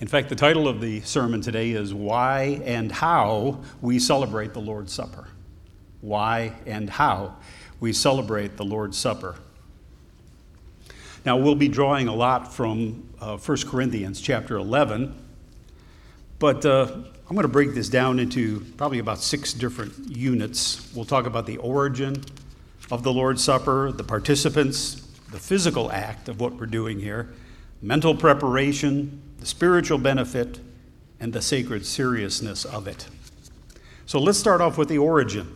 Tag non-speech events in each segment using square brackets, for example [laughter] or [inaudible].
In fact, the title of the sermon today is Why and How We Celebrate the Lord's Supper. Why and How We Celebrate the Lord's Supper. Now, we'll be drawing a lot from uh, 1 Corinthians chapter 11, but uh, I'm going to break this down into probably about six different units. We'll talk about the origin of the Lord's Supper, the participants, the physical act of what we're doing here, mental preparation, the spiritual benefit, and the sacred seriousness of it. So let's start off with the origin.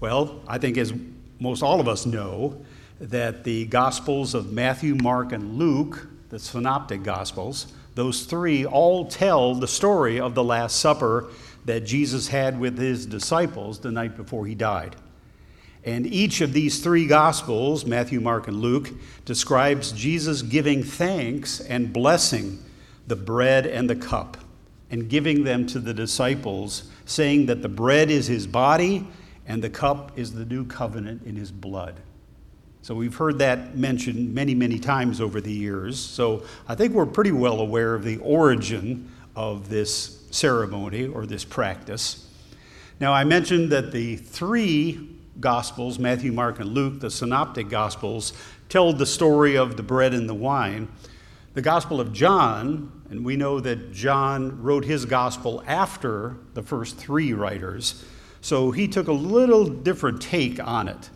Well, I think as most all of us know, that the Gospels of Matthew, Mark, and Luke, the Synoptic Gospels, those three all tell the story of the Last Supper that Jesus had with his disciples the night before he died. And each of these three Gospels, Matthew, Mark, and Luke, describes Jesus giving thanks and blessing the bread and the cup and giving them to the disciples, saying that the bread is his body and the cup is the new covenant in his blood. So we've heard that mentioned many, many times over the years. So I think we're pretty well aware of the origin of this ceremony or this practice. Now, I mentioned that the three Gospels, Matthew, Mark, and Luke, the Synoptic Gospels, tell the story of the bread and the wine. The Gospel of John, and we know that John wrote his Gospel after the first three writers, so he took a little different take on it.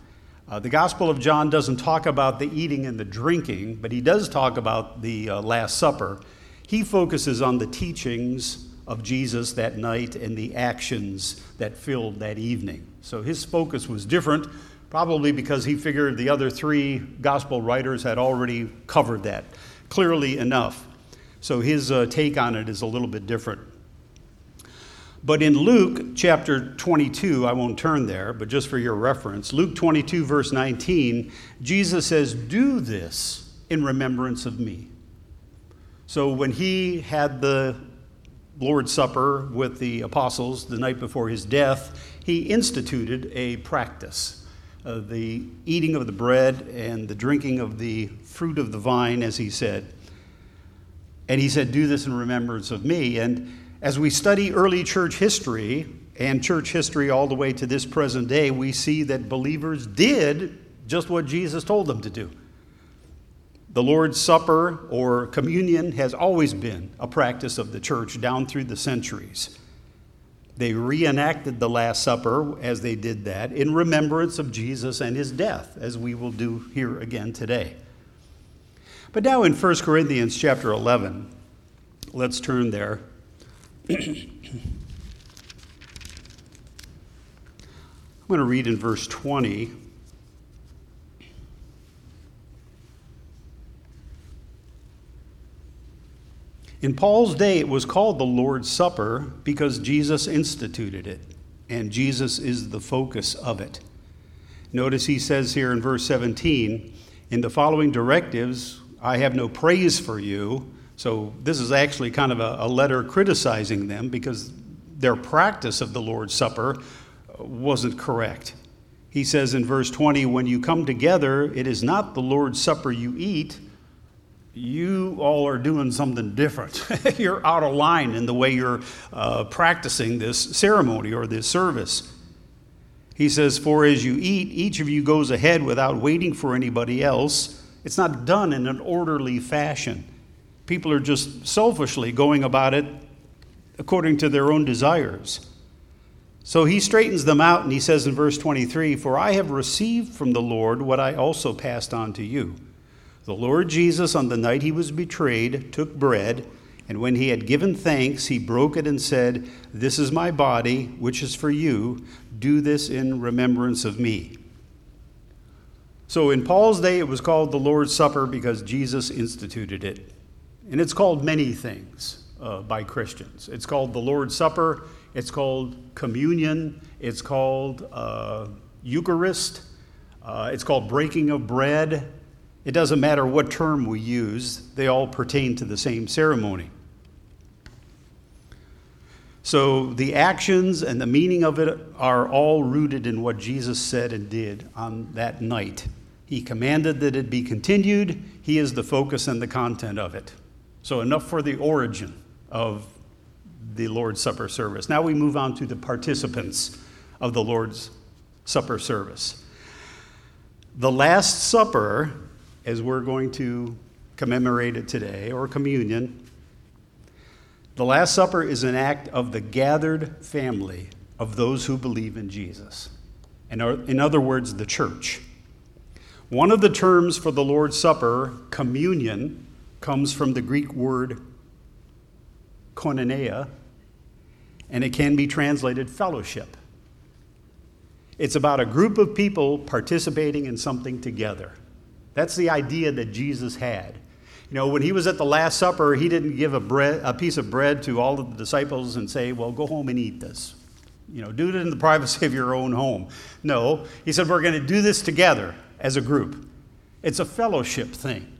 Uh, the Gospel of John doesn't talk about the eating and the drinking, but he does talk about the uh, Last Supper. He focuses on the teachings of Jesus that night and the actions that filled that evening. So his focus was different, probably because he figured the other three gospel writers had already covered that clearly enough. So his uh, take on it is a little bit different. But in Luke chapter 22, I won't turn there, but just for your reference, Luke 22, verse 19, Jesus says, Do this in remembrance of me. So when he had the Lord's Supper with the apostles the night before his death, he instituted a practice of the eating of the bread and the drinking of the fruit of the vine, as he said. And he said, Do this in remembrance of me. And as we study early church history and church history all the way to this present day, we see that believers did just what Jesus told them to do. The Lord's Supper or communion has always been a practice of the church down through the centuries. They reenacted the Last Supper as they did that in remembrance of Jesus and his death, as we will do here again today. But now in 1 Corinthians chapter 11, let's turn there. I'm going to read in verse 20. In Paul's day, it was called the Lord's Supper because Jesus instituted it, and Jesus is the focus of it. Notice he says here in verse 17, in the following directives, I have no praise for you so this is actually kind of a, a letter criticizing them because their practice of the Lord's Supper wasn't correct. He says in verse 20, When you come together, it is not the Lord's Supper you eat. You all are doing something different. [laughs] you're out of line in the way you're uh, practicing this ceremony or this service. He says, For as you eat, each of you goes ahead without waiting for anybody else. It's not done in an orderly fashion. People are just selfishly going about it according to their own desires. So he straightens them out and he says in verse 23 For I have received from the Lord what I also passed on to you. The Lord Jesus, on the night he was betrayed, took bread, and when he had given thanks, he broke it and said, This is my body, which is for you. Do this in remembrance of me. So in Paul's day, it was called the Lord's Supper because Jesus instituted it. And it's called many things uh, by Christians. It's called the Lord's Supper, it's called communion, it's called uh, Eucharist, uh, it's called breaking of bread. It doesn't matter what term we use, they all pertain to the same ceremony. So the actions and the meaning of it are all rooted in what Jesus said and did on that night. He commanded that it be continued. He is the focus and the content of it. So, enough for the origin. of the Lord's Supper service. Now we move on to the participants of the Lord's Supper service. The Last Supper, as we're going to commemorate it today, or communion, the Last Supper is an act of the gathered family of those who believe in Jesus. In other words, the church. One of the terms for the Lord's Supper, communion, comes from the Greek word koinonia, and it can be translated fellowship. It's about a group of people participating in something together. That's the idea that Jesus had. You know, when he was at the Last Supper, he didn't give a, bread, a piece of bread to all of the disciples and say, Well, go home and eat this. You know, do it in the privacy of your own home. No, he said, We're going to do this together as a group. It's a fellowship thing.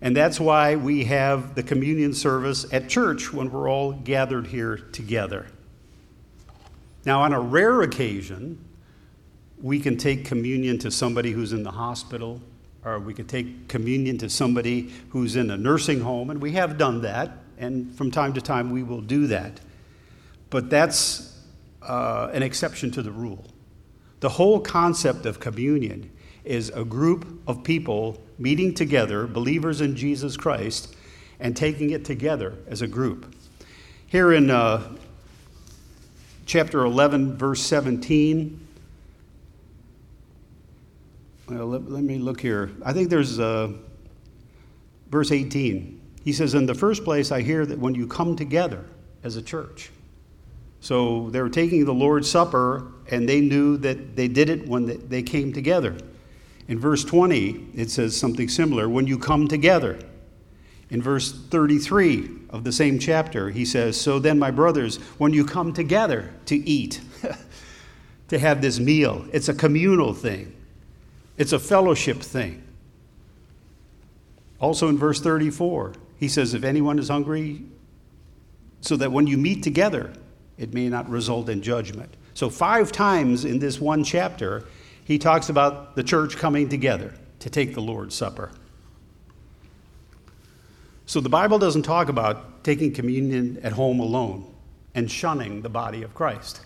And that's why we have the communion service at church when we're all gathered here together. Now, on a rare occasion, we can take communion to somebody who's in the hospital, or we can take communion to somebody who's in a nursing home, and we have done that, and from time to time we will do that. But that's uh, an exception to the rule. The whole concept of communion is a group of people meeting together, believers in Jesus Christ, and taking it together as a group. Here in uh, chapter 11, verse 17, well, let, let, me look here. I think there's uh, verse 18. He says, In the first place, I hear that when you come together as a church, so they were taking the Lord's Supper, and they knew that they did it when they came together. In verse 20, it says something similar when you come together. In verse 33 of the same chapter, he says, So then, my brothers, when you come together to eat, [laughs] to have this meal, it's a communal thing, it's a fellowship thing. Also in verse 34, he says, If anyone is hungry, so that when you meet together, it may not result in judgment. So, five times in this one chapter, he talks about the church coming together to take the Lord's Supper. So the Bible doesn't talk about taking communion at home alone and shunning the body of Christ.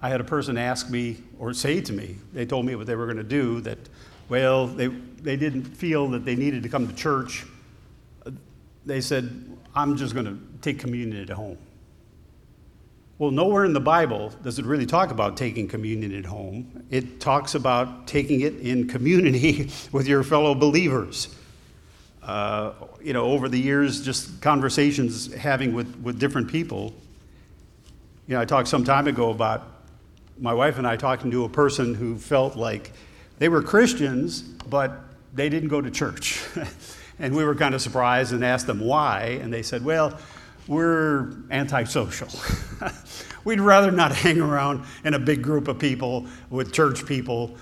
I had a person ask me or say to me, they told me what they were going to do, that, well, they, they didn't feel that they needed to come to church. They said, I'm just going to take communion at home. Well, nowhere in the Bible does it really talk about taking communion at home. It talks about taking it in community [laughs] with your fellow believers. Uh, you know, over the years, just conversations having with, with different people. You know, I talked some time ago about my wife and I talking to a person who felt like they were Christians, but they didn't go to church. [laughs] and we were kind of surprised and asked them why. And they said, well, we're antisocial. [laughs] We'd rather not [laughs] hang around in a big group of people with church people,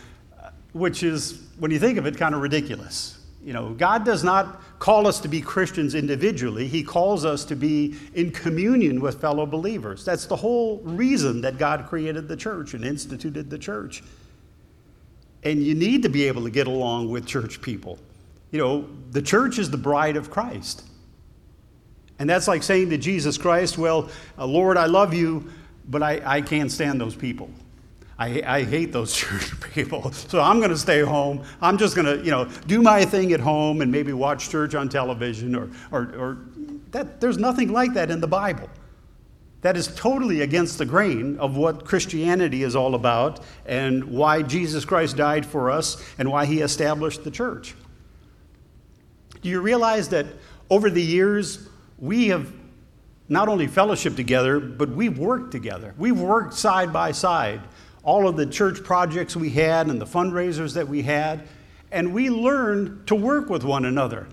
which is, when you think of it, kind of ridiculous. You know, God does not call us to be Christians individually, He calls us to be in communion with fellow believers. That's the whole reason that God created the church and instituted the church. And you need to be able to get along with church people. You know, the church is the bride of Christ. And that's like saying to Jesus Christ, Well, uh, Lord, I love you, but I, I can't stand those people. I, I hate those [laughs] church people. So I'm going to stay home. I'm just going to, you know, do my thing at home and maybe watch church on television or, or, or that. There's nothing like that in the Bible. That is totally against the grain of what Christianity is all about and why Jesus Christ died for us and why he established the church. Do you realize that over the years, we have not only fellowship together, but we've worked together. We've worked side by side. All of the church projects we had and the fundraisers that we had, and we learned to work with one another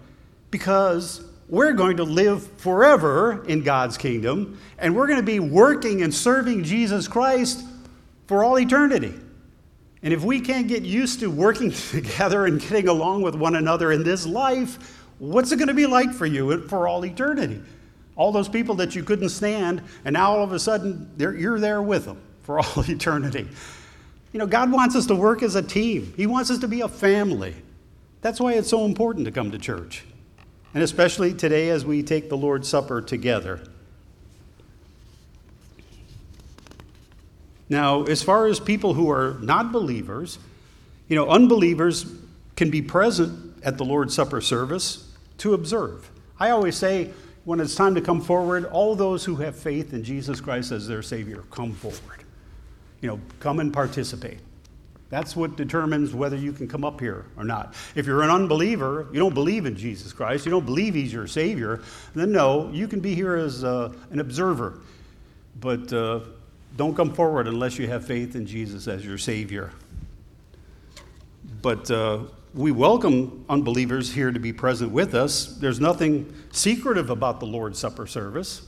because we're going to live forever in God's kingdom, and we're going to be working and serving Jesus Christ for all eternity. And if we can't get used to working [laughs] together and getting along with one another in this life, What's it going to be like for you for all eternity? All those people that you couldn't stand, and now all of a sudden you're there with them for [laughs] all eternity. You know, God wants us to work as a team, He wants us to be a family. That's why it's so important to come to church, and especially today as we take the Lord's Supper together. Now, as far as people who are not believers, you know, unbelievers can be present at the Lord's Supper service, to observe. I always say, when it's time to come forward, all those who have faith in Jesus Christ as their Savior, come forward. You know, come and participate. That's what determines whether you can come up here or not. If you're an unbeliever, you don't believe in Jesus Christ, you don't believe He's your Savior, then no, you can be here as uh, an observer. But uh, don't come forward unless you have faith in Jesus as your Savior. But uh, we welcome unbelievers here to be present with us. There's nothing secretive about the Lord's Supper service.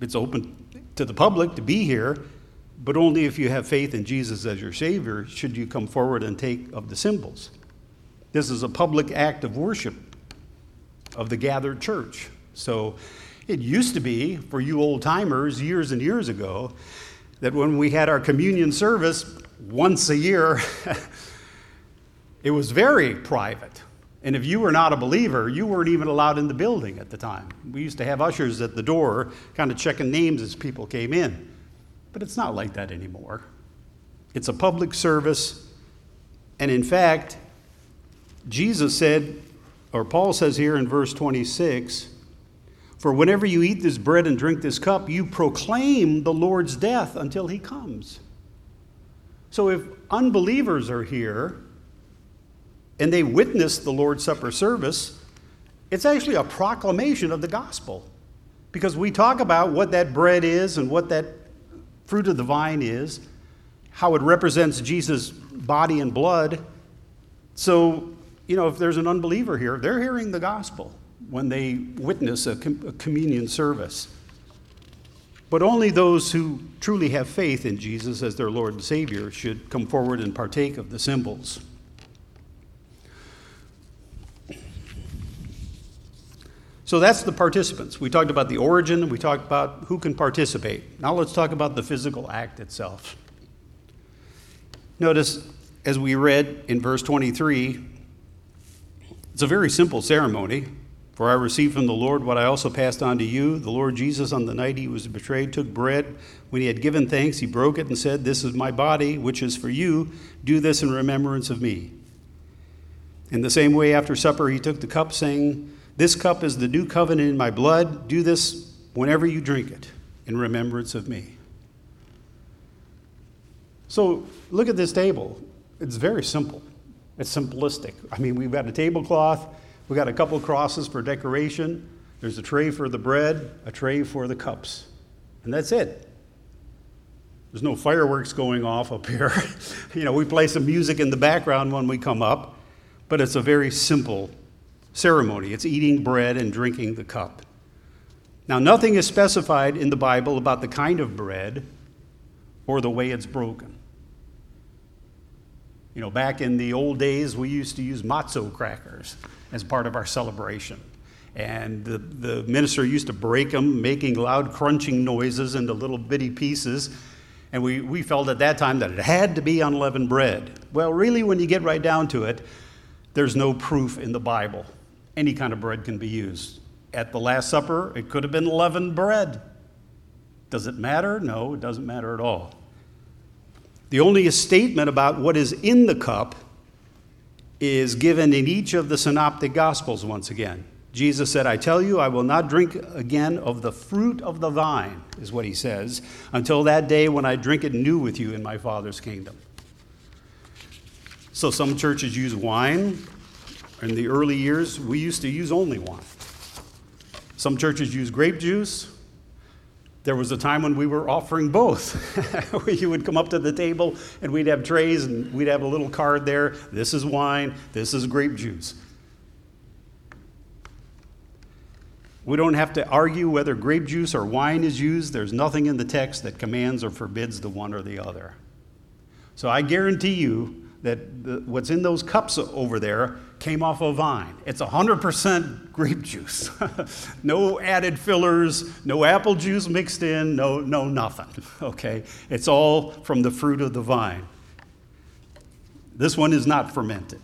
It's open to the public to be here, but only if you have faith in Jesus as your Savior should you come forward and take of the symbols. This is a public act of worship of the gathered church. So it used to be, for you old timers, years and years ago, that when we had our communion service once a year, [laughs] it was very private. And if you were not a believer, you weren't even allowed in the building at the time. We used to have ushers at the door kind of checking names as people came in. But it's not like that anymore. It's a public service. And in fact, Jesus said, or Paul says here in verse 26, for whenever you eat this bread and drink this cup, you proclaim the Lord's death until he comes. So if unbelievers are here and they witness the Lord's Supper service, it's actually a proclamation of the gospel. Because we talk about what that bread is and what that fruit of the vine is, how it represents Jesus' body and blood. So, you know, if there's an unbeliever here, they're hearing the gospel when they witness a, com- a communion service. But only those who truly have faith in Jesus as their Lord and Savior should come forward and partake of the symbols. So that's the participants. We talked about the origin, we talked about who can participate. Now let's talk about the physical act itself. Notice, as we read in verse 23, it's a very simple ceremony. For I received from the Lord what I also passed on to you. The Lord Jesus, on the night he was betrayed, took bread. When he had given thanks, he broke it and said, This is my body, which is for you. Do this in remembrance of me. In the same way, after supper, he took the cup, saying, This cup is the new covenant in my blood. Do this whenever you drink it in remembrance of me. So look at this table. It's very simple, it's simplistic. I mean, we've got a tablecloth we've got a couple crosses for decoration. There's a tray for the bread, a tray for the cups. And that's it. There's no fireworks going off up here. [laughs] you know, we play some music in the background when we come up, but it's a very simple ceremony. It's eating bread and drinking the cup. Now, nothing is specified in the Bible about the kind of bread or the way it's broken. You know, back in the old days, we used to use matzo crackers as part of our celebration. And the, the minister used to break them, making loud crunching noises into little bitty pieces. And we, we felt at that time that it had to be unleavened bread. Well, really, when you get right down to it, there's no proof in the Bible. Any kind of bread can be used. At the Last Supper, it could have been leavened bread. Does it matter? No, it doesn't matter at all. The only statement about what is in the cup is given in each of the synoptic gospels once again. Jesus said, I tell you, I will not drink again of the fruit of the vine, is what he says, until that day when I drink it new with you in my Father's kingdom. So some churches use wine. In the early years, we used to use only wine. Some churches use grape juice. There was a time when we were offering both. [laughs] you would come up to the table and we'd have trays and we'd have a little card there. This is wine, this is grape juice. We don't have to argue whether grape juice or wine is used. There's nothing in the text that commands or forbids the one or the other. So I guarantee you that the, what's in those cups over there came off a vine. It's 100% grape juice. [laughs] no added fillers, no apple juice mixed in, no, no nothing. [laughs] Okay? It's all from the fruit of the vine. This one is not fermented,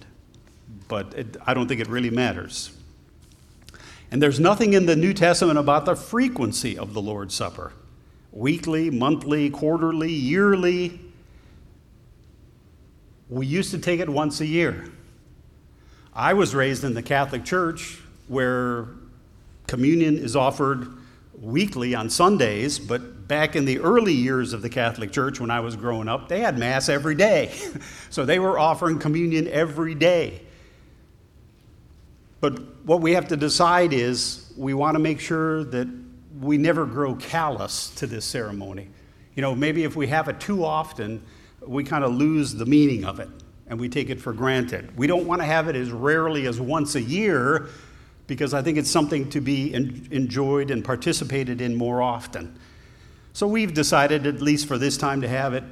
but it, I don't think it really matters. And there's nothing in the New Testament about the frequency of the Lord's Supper weekly, monthly, quarterly, yearly We used to take it once a year. I was raised in the Catholic Church where communion is offered weekly on Sundays, but back in the early years of the Catholic Church when I was growing up, they had Mass every day. [laughs] so they were offering communion every day. But what we have to decide is we want to make sure that we never grow callous to this ceremony. You know, maybe if we have it too often, we kind of lose the meaning of it and we take it for granted. We don't want to have it as rarely as once a year because I think it's something to be enjoyed and participated in more often. So we've decided, at least for this time, to have it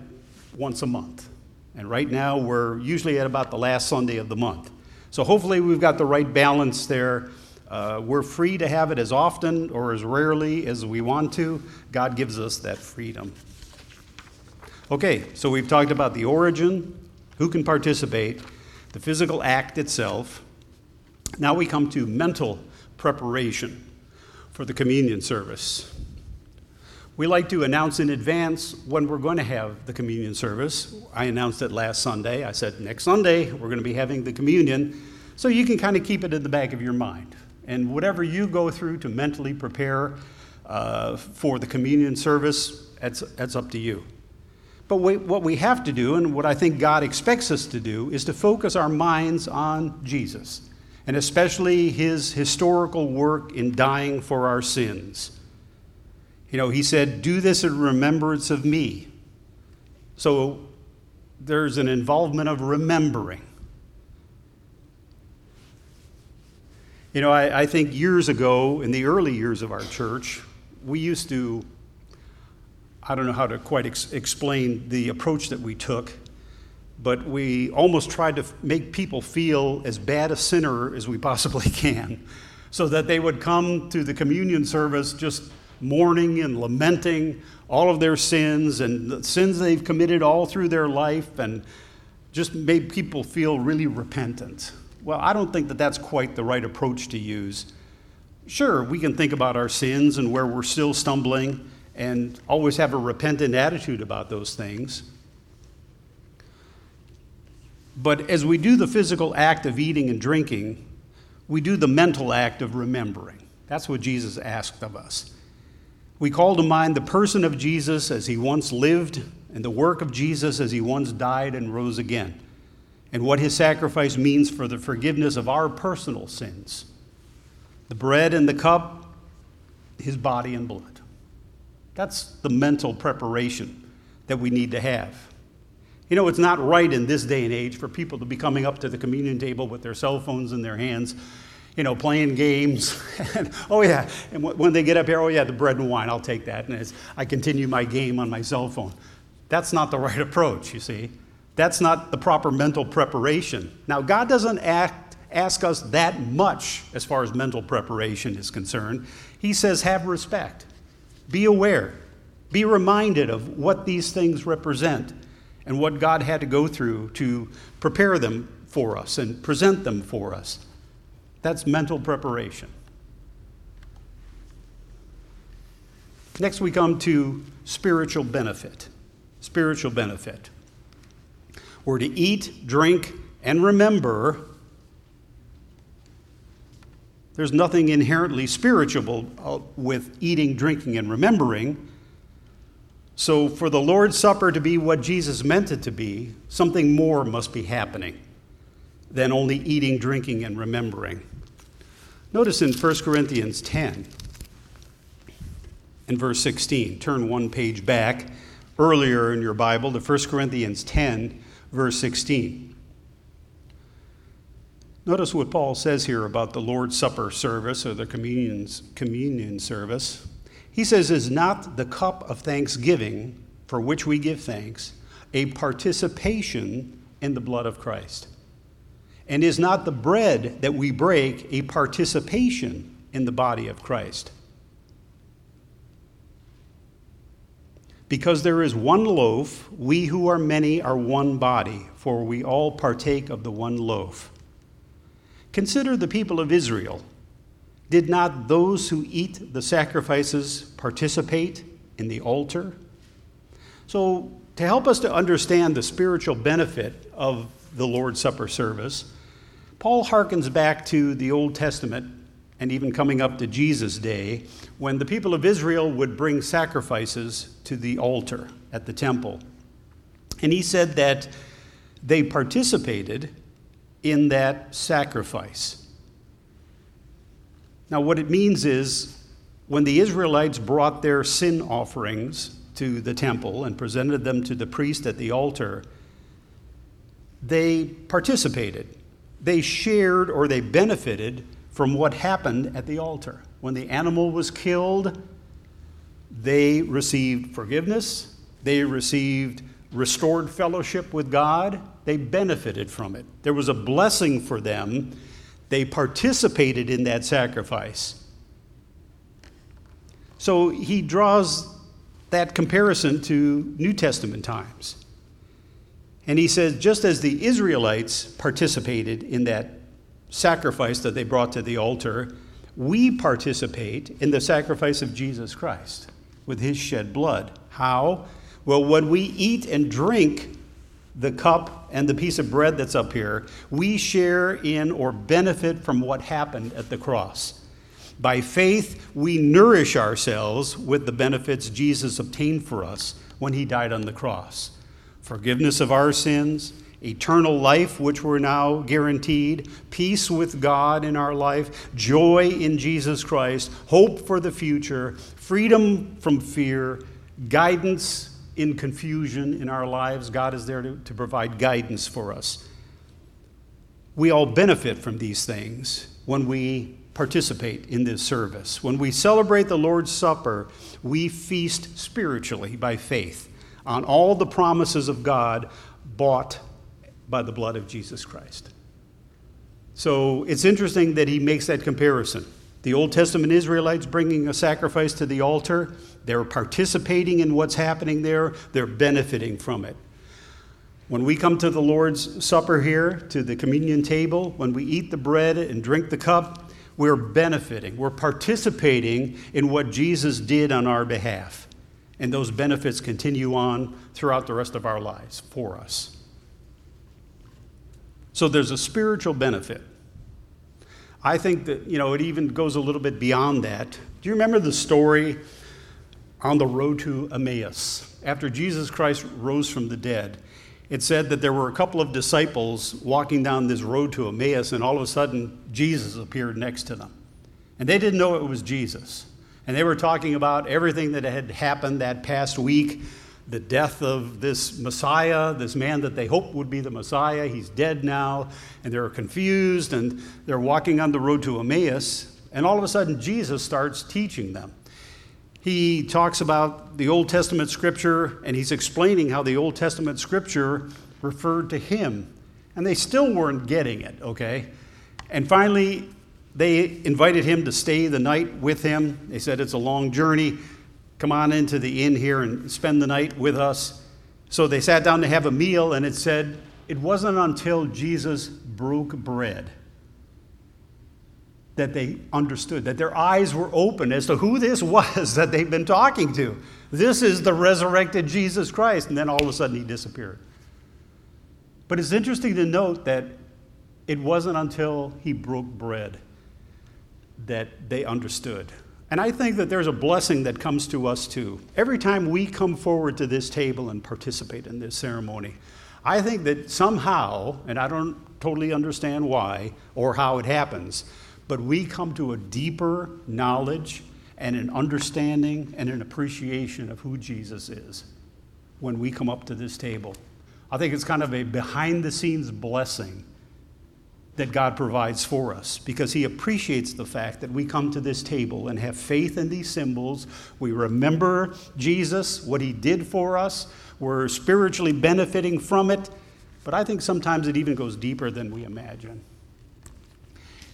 once a month. And right now, we're usually at about the last Sunday of the month. So hopefully, we've got the right balance there. Uh, we're free to have it as often or as rarely as we want to. God gives us that freedom. Okay, so we've talked about the origin, who can participate, the physical act itself. Now we come to mental preparation for the communion service. We like to announce in advance when we're going to have the communion service. I announced it last Sunday. I said, next Sunday, we're going to be having the communion. So you can kind of keep it in the back of your mind. And whatever you go through to mentally prepare uh, for the communion service, that's, that's up to you. But we, what we have to do, and what I think God expects us to do, is to focus our minds on Jesus, and especially his historical work in dying for our sins. You know, he said, Do this in remembrance of me. So there's an involvement of remembering. You know, I, I, think years ago, in the early years of our church, we used to, I don't know how to quite ex- explain the approach that we took, but we almost tried to make people feel as bad a sinner as we possibly [laughs] can, so that they would come to the communion service just mourning and lamenting all of their sins and the sins they've committed all through their life, and just made people feel really repentant. Well, I don't think that that's quite the right approach to use. Sure, we can think about our sins and where we're still stumbling and always have a repentant attitude about those things. But as we do the physical act of eating and drinking, we do the mental act of remembering. That's what Jesus asked of us. We call to mind the person of Jesus as he once lived and the work of Jesus as he once died and rose again and what his sacrifice means for the forgiveness of our personal sins. The bread and the cup, his body and blood. That's the mental preparation that we need to have. You know, it's not right in this day and age for people to be coming up to the communion table with their cell phones in their hands, you know, playing games. and, [laughs] oh, yeah. And when they get up here, oh, yeah, the bread and wine, I'll take that. And as I continue my game on my cell phone. That's not the right approach, you see. That's not the proper mental preparation. Now, God doesn't act, ask us that much as far as mental preparation is concerned. He says, have respect, be aware, be reminded of what these things represent and what God had to go through to prepare them for us and present them for us. That's mental preparation. Next, we come to spiritual benefit. Spiritual benefit. We're to eat, drink, and remember. There's nothing inherently spiritual uh, with eating, drinking, and remembering. So, for the Lord's Supper to be what Jesus meant it to be, something more must be happening than only eating, drinking, and remembering. Notice in 1 Corinthians 10 and verse 16, turn one page back earlier in your Bible to 1 Corinthians 10 verse 16. Notice what Paul says here about the Lord's Supper service or the communion service. He says, Is not the cup of thanksgiving for which we give thanks a participation in the blood of Christ? And is not the bread that we break a participation in the body of Christ? Because there is one loaf, we who are many are one body, for we all partake of the one loaf. Consider the people of Israel. Did not those who eat the sacrifices participate in the altar? So to help us to understand the spiritual benefit of the Lord's Supper service, Paul harkens back to the Old Testament and even coming up to Jesus' day when the people of Israel would bring sacrifices to the altar at the temple. And he said that they participated in that sacrifice. Now, what it means is when the Israelites brought their sin offerings to the temple and presented them to the priest at the altar, they participated. They shared or they benefited from what happened at the altar. When the animal was killed, they received forgiveness, they received restored fellowship with God, they benefited from it. There was a blessing for them. They participated in that sacrifice. So he draws that comparison to New Testament times. And he says, just as the Israelites participated in that sacrifice that they brought to the altar, we participate in the sacrifice of Jesus Christ with his shed blood. How? Well, when we eat and drink the cup and the piece of bread that's up here, we share in or benefit from what happened at the cross. By faith, we nourish ourselves with the benefits Jesus obtained for us when he died on the cross forgiveness of our sins, eternal life, which we're now guaranteed, peace with God in our life, joy in Jesus Christ, hope for the future, freedom from fear, guidance in confusion in our lives. God is there to, to provide guidance for us. We all benefit from these things when we participate in this service. When we celebrate the Lord's Supper, we feast spiritually by faith on all the promises of God bought by the blood of Jesus Christ. So it's interesting that he makes that comparison. The Old Testament Israelites bringing a sacrifice to the altar, they're participating in what's happening there, they're benefiting from it. When we come to the Lord's Supper here, to the communion table, when we eat the bread and drink the cup, we're benefiting. We're participating in what Jesus did on our behalf. And those benefits continue on throughout the rest of our lives for us. So there's a spiritual benefit. I think that, you know, it even goes a little bit beyond that. Do you remember the story on the road to Emmaus? After Jesus Christ rose from the dead, it said that there were a couple of disciples walking down this road to Emmaus, and all of a sudden, Jesus appeared next to them. And they didn't know it was Jesus. And they were talking about everything that had happened that past week the death of this Messiah, this man that they hoped would be the Messiah. He's dead now, and they're confused, and they're walking on the road to Emmaus, and all of a sudden, Jesus starts teaching them. He talks about the Old Testament scripture, and he's explaining how the Old Testament scripture referred to him. And they still weren't getting it, okay? And finally, they invited him to stay the night with him. They said, It's a long journey. Come on into the inn here and spend the night with us. So they sat down to have a meal, and it said, it wasn't until Jesus broke bread that they understood, that their eyes were open as to who this was [laughs] that they've been talking to. This is the resurrected Jesus Christ. And then all of a sudden he disappeared. But it's interesting to note that it wasn't until he broke bread that they understood. And I think that there's a blessing that comes to us too. Every time we come forward to this table and participate in this ceremony, I think that somehow, and I don't totally understand why or how it happens, but we come to a deeper knowledge and an understanding and an appreciation of who Jesus is when we come up to this table. I think it's kind of a behind the scenes blessing that God provides for us because He appreciates the fact that we come to this table and have faith in these symbols. We remember Jesus, what He did for us. We're spiritually benefiting from it. But I think sometimes it even goes deeper than we imagine.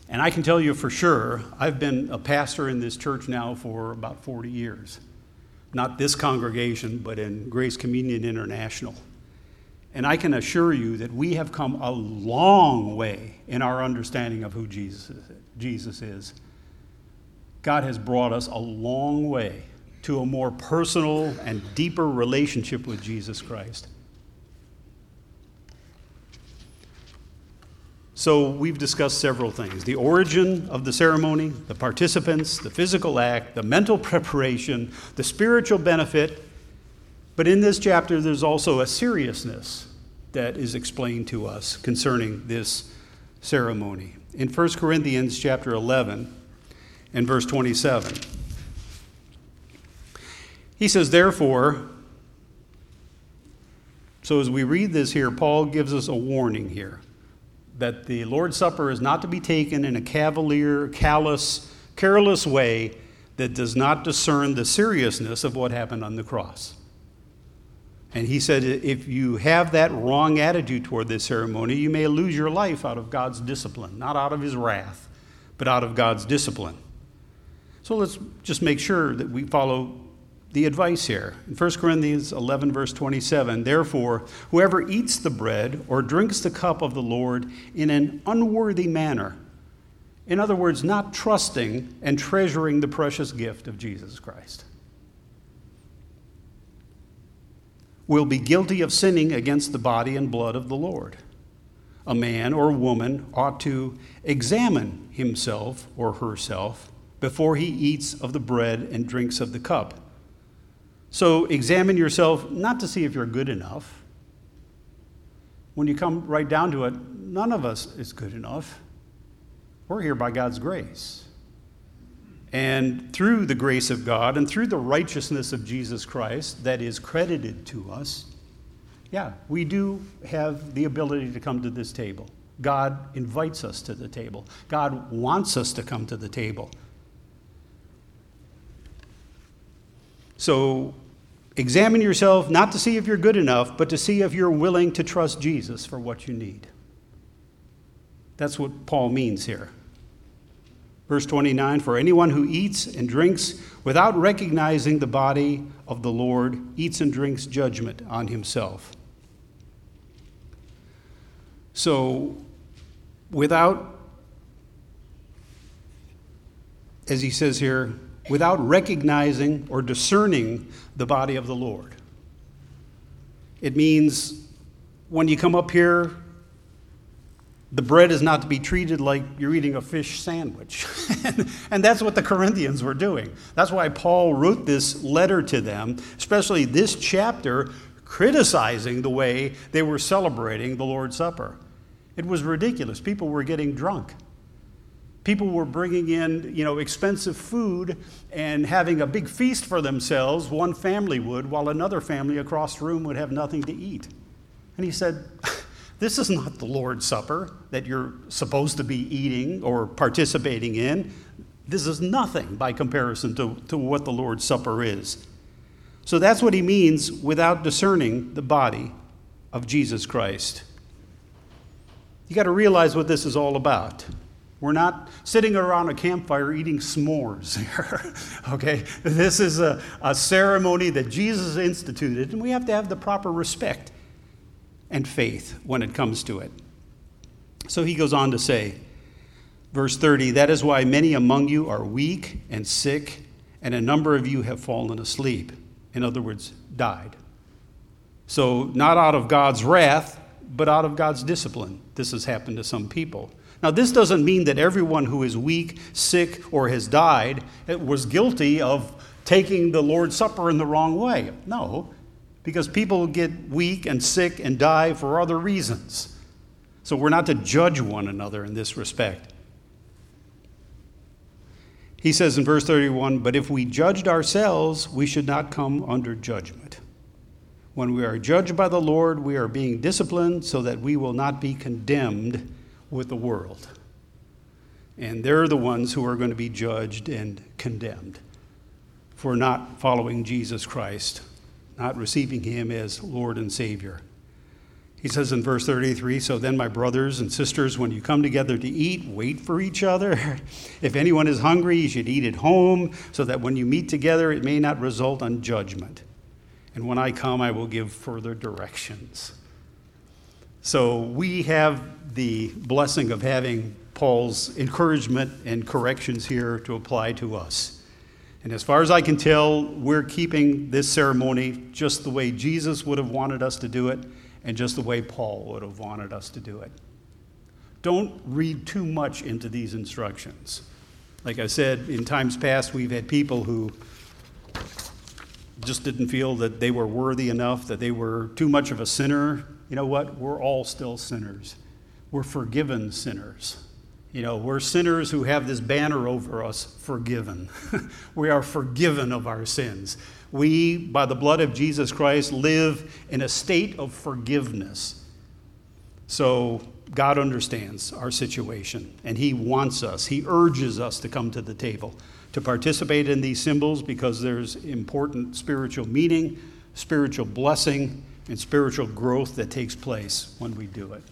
And I can tell you for sure, I've been a pastor in this church now for about 40 years. Not this congregation, but in Grace Communion International. And I can assure you that we have come a long way in our understanding of who Jesus is. Jesus is. God has brought us a long way to a more personal and deeper relationship with Jesus Christ. So, we've discussed several things the origin of the ceremony, the participants, the physical act, the mental [laughs] preparation, the spiritual benefit. But in this chapter, there's also a seriousness that is explained to us concerning this ceremony. In 1 Corinthians chapter 11 and verse 27, he says, Therefore, so as we read this here, Paul gives us a warning here that the Lord's Supper is not to be taken in a cavalier, callous, careless way that does not discern the seriousness of what happened on the cross. And he said, if you have that wrong attitude toward this ceremony, you may lose your life out of God's discipline, not out of his wrath, but out of God's discipline. So let's just make sure that we follow the advice here. In 1 Corinthians 11, verse 27, therefore, whoever eats the bread or drinks the cup of the Lord in an unworthy manner, in other words, not trusting and treasuring the precious gift of Jesus Christ, will be guilty of sinning against the body and blood of the Lord. A man or woman ought to examine himself or herself before he eats of the bread and drinks of the cup. So examine yourself not to see if you're good enough. When you come right down to it, none of us is good enough. We're here by God's grace. And through the grace of God and through the righteousness of Jesus Christ that is credited to us, yeah, we do have the ability to come to this table. God invites us to the table. God wants us to come to the table. So examine yourself not to see if you're good enough, but to see if you're willing to trust Jesus for what you need. That's what Paul means here. Verse 29 For anyone who eats and drinks without recognizing the body of the Lord eats and drinks judgment on himself. So, without, as he says here, without recognizing or discerning the body of the Lord. It means when you come up here, the bread is not to be treated like you're eating a fish sandwich. [laughs] and that's what the Corinthians were doing. That's why Paul wrote this letter to them, especially this chapter, criticizing the way they were celebrating the Lord's Supper. It was ridiculous. People were getting drunk. People were bringing in, you know, expensive food and having a big feast for themselves, one family would, while another family across the room would have nothing to eat. And he said, This is not the Lord's Supper that you're supposed to be eating or participating in. This is nothing by comparison to, to what the Lord's Supper is. So that's what he means without discerning the body of Jesus Christ. You got to realize what this is all about. We're not sitting around a campfire eating s'mores here. [laughs] okay? This is a, a ceremony that Jesus instituted, and we have to have the proper respect and faith when it comes to it. So he goes on to say, verse 30 That is why many among you are weak and sick, and a number of you have fallen asleep. In other words, died. So, not out of God's wrath, but out of God's discipline. This has happened to some people. Now, this doesn't mean that everyone who is weak, sick, or has died was guilty of taking the Lord's Supper in the wrong way. No, because people get weak and sick and die for other reasons. So we're not to judge one another in this respect. He says in verse 31 But if we judged ourselves, we should not come under judgment. When we are judged by the Lord, we are being disciplined so that we will not be condemned with the world. And they're the ones who are going to be judged and condemned for not following Jesus Christ, not receiving him as Lord and Savior. He says in verse 33 So then, my brothers and sisters, when you come together to eat, wait for each other. [laughs] if anyone is hungry, you should eat at home, so that when you meet together, it may not result on judgment. And when I come, I will give further directions. So we have the blessing of having Paul's encouragement and corrections here to apply to us. And as far as I can tell, we're keeping this ceremony just the way Jesus would have wanted us to do it and just the way Paul would have wanted us to do it. Don't read too much into these instructions. Like I said, in times past, we've had people who just didn't feel that they were worthy enough, that they were too much of a sinner. You know what? We're all still sinners. We're forgiven sinners. You know, we're sinners who have this banner over us forgiven. [laughs] we are forgiven of our sins. We, by the blood of Jesus Christ, live in a state of forgiveness. So God understands our situation and He wants us, He urges us to come to the table, to participate in these symbols because there's important spiritual meaning, spiritual blessing, and spiritual growth that takes place when we do it.